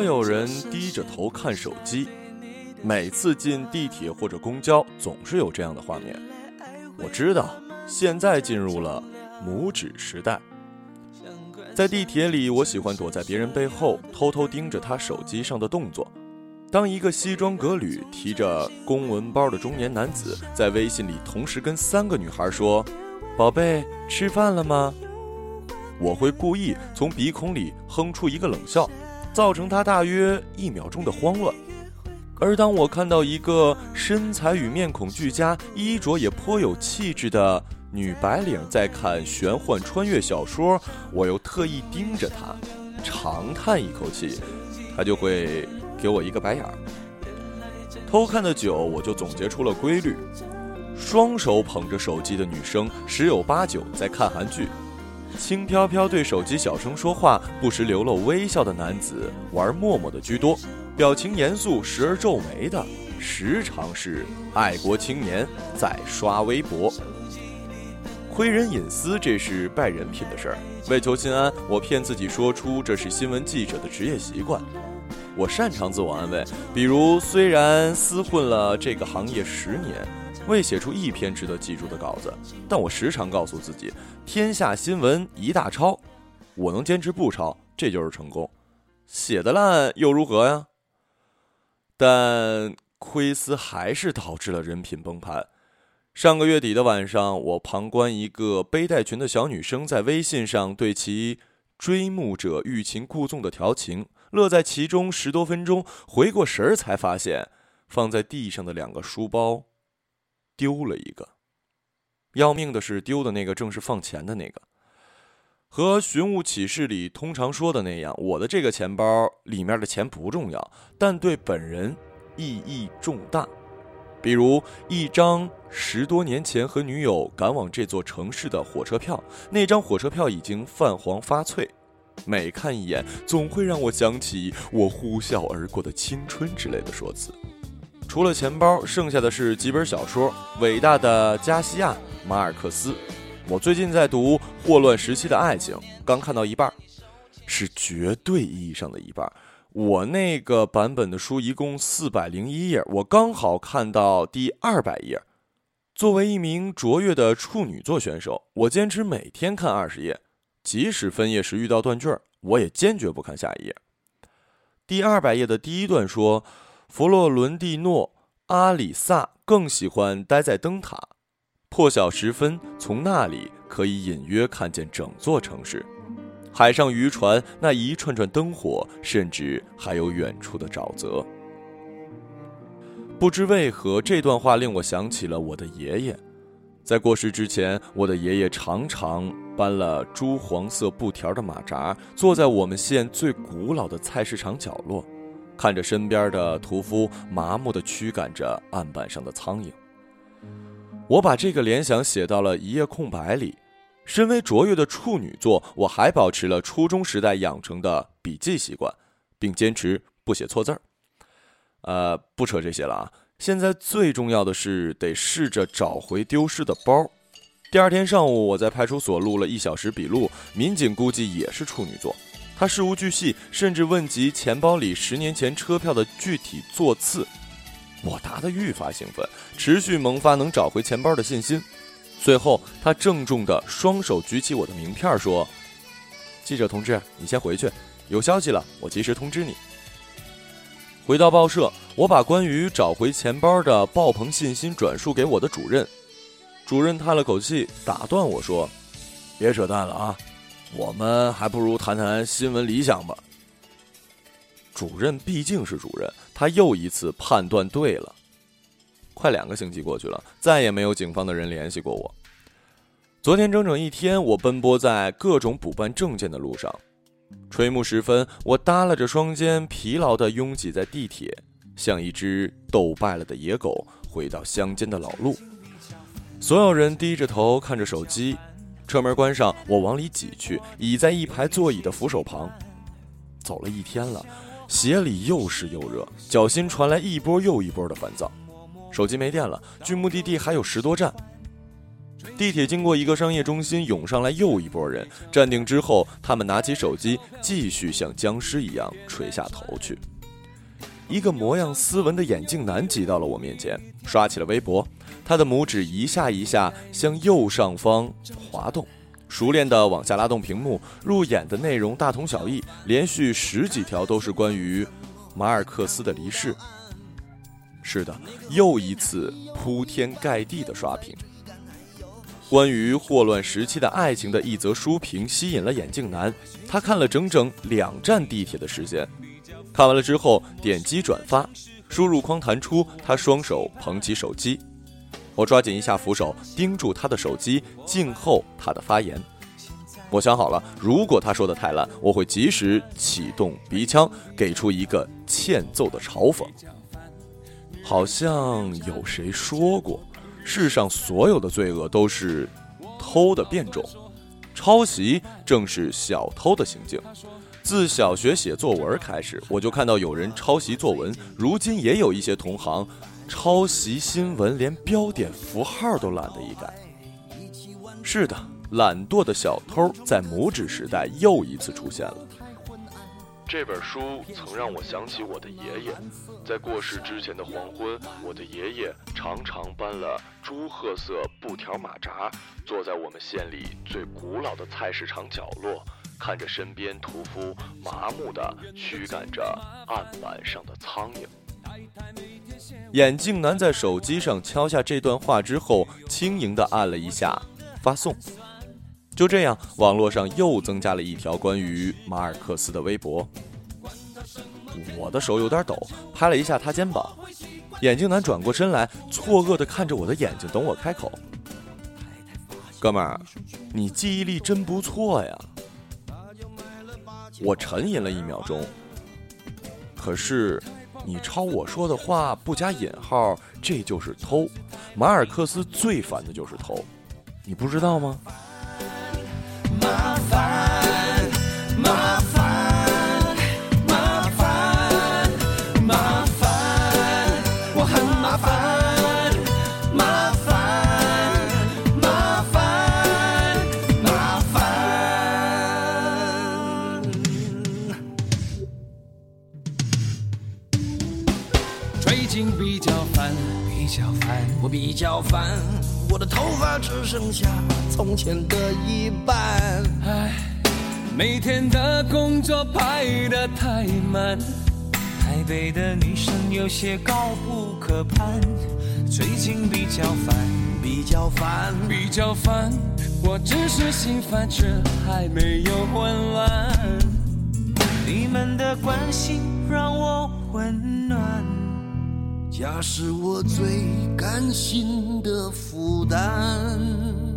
所有人低着头看手机，每次进地铁或者公交，总是有这样的画面。我知道，现在进入了拇指时代。在地铁里，我喜欢躲在别人背后，偷偷盯着他手机上的动作。当一个西装革履、提着公文包的中年男子在微信里同时跟三个女孩说：“宝贝，吃饭了吗？”我会故意从鼻孔里哼出一个冷笑，造成他大约一秒钟的慌乱。而当我看到一个身材与面孔俱佳、衣着也颇有气质的女白领在看玄幻穿越小说，我又特意盯着她，长叹一口气，她就会给我一个白眼儿。偷看的久，我就总结出了规律：双手捧着手机的女生，十有八九在看韩剧。轻飘飘对手机小声说话，不时流露微笑的男子玩陌陌的居多，表情严肃时而皱眉的，时常是爱国青年在刷微博。窥人隐私，这是败人品的事儿。为求心安，我骗自己说出这是新闻记者的职业习惯。我擅长自我安慰，比如虽然厮混了这个行业十年。未写出一篇值得记住的稿子，但我时常告诉自己：天下新闻一大抄，我能坚持不抄，这就是成功。写的烂又如何呀？但亏思还是导致了人品崩盘。上个月底的晚上，我旁观一个背带裙的小女生在微信上对其追慕者欲擒故纵的调情，乐在其中十多分钟。回过神儿才发现，放在地上的两个书包。丢了一个，要命的是，丢的那个正是放钱的那个。和寻物启事里通常说的那样，我的这个钱包里面的钱不重要，但对本人意义重大。比如一张十多年前和女友赶往这座城市的火车票，那张火车票已经泛黄发脆，每看一眼总会让我想起我呼啸而过的青春之类的说辞。除了钱包，剩下的是几本小说，《伟大的加西亚》《马尔克斯》。我最近在读《霍乱时期的爱情》，刚看到一半，是绝对意义上的一半。我那个版本的书一共四百零一页，我刚好看到第二百页。作为一名卓越的处女座选手，我坚持每天看二十页，即使分页时遇到断句，我也坚决不看下一页。第二百页的第一段说。弗洛伦蒂诺·阿里萨更喜欢待在灯塔，破晓时分，从那里可以隐约看见整座城市，海上渔船那一串串灯火，甚至还有远处的沼泽。不知为何，这段话令我想起了我的爷爷。在过世之前，我的爷爷常常搬了朱黄色布条的马扎，坐在我们县最古老的菜市场角落。看着身边的屠夫麻木地驱赶着案板上的苍蝇，我把这个联想写到了一页空白里。身为卓越的处女座，我还保持了初中时代养成的笔记习惯，并坚持不写错字儿。呃，不扯这些了啊！现在最重要的是得试着找回丢失的包。第二天上午，我在派出所录了一小时笔录，民警估计也是处女座。他事无巨细，甚至问及钱包里十年前车票的具体座次。我答得愈发兴奋，持续萌发能找回钱包的信心。最后，他郑重地双手举起我的名片，说：“记者同志，你先回去，有消息了，我及时通知你。”回到报社，我把关于找回钱包的爆棚信心转述给我的主任。主任叹了口气，打断我说：“别扯淡了啊！”我们还不如谈谈新闻理想吧。主任毕竟是主任，他又一次判断对了。快两个星期过去了，再也没有警方的人联系过我。昨天整整一天，我奔波在各种补办证件的路上。垂暮时分，我耷拉着双肩，疲劳地拥挤在地铁，像一只斗败了的野狗，回到乡间的老路。所有人低着头看着手机。车门关上，我往里挤去，倚在一排座椅的扶手旁。走了一天了，鞋里又湿又热，脚心传来一波又一波的烦躁。手机没电了，距目的地还有十多站。地铁经过一个商业中心，涌上来又一波人。站定之后，他们拿起手机，继续像僵尸一样垂下头去。一个模样斯文的眼镜男挤到了我面前，刷起了微博。他的拇指一下一下向右上方滑动，熟练地往下拉动屏幕。入眼的内容大同小异，连续十几条都是关于马尔克斯的离世。是的，又一次铺天盖地的刷屏。关于霍乱时期的爱情的一则书评吸引了眼镜男，他看了整整两站地铁的时间。看完了之后，点击转发，输入框弹出，他双手捧起手机。我抓紧一下扶手，盯住他的手机，静候他的发言。我想好了，如果他说的太烂，我会及时启动鼻腔，给出一个欠揍的嘲讽。好像有谁说过，世上所有的罪恶都是偷的变种，抄袭正是小偷的行径。自小学写作文开始，我就看到有人抄袭作文，如今也有一些同行抄袭新闻，连标点符号都懒得一改。是的，懒惰的小偷在拇指时代又一次出现了。这本书曾让我想起我的爷爷，在过世之前的黄昏，我的爷爷常常搬了朱褐色布条马扎，坐在我们县里最古老的菜市场角落，看着身边屠夫麻木地驱赶着案板上的苍蝇。眼镜男在手机上敲下这段话之后，轻盈地按了一下发送。就这样，网络上又增加了一条关于马尔克斯的微博。我的手有点抖，拍了一下他肩膀。眼镜男转过身来，错愕地看着我的眼睛，等我开口。哥们儿，你记忆力真不错呀！我沉吟了一秒钟。可是，你抄我说的话不加引号，这就是偷。马尔克斯最烦的就是偷，你不知道吗？麻烦，麻烦，最近比较烦，比较烦，我比较烦。我的头发只剩下从前的一半。唉，每天的工作排得太满，台北的女生有些高不可攀。最近比较烦，比较烦，比较烦。我只是心烦，却还没有混乱。你们的关心让我温暖。家是我最甘心的负担。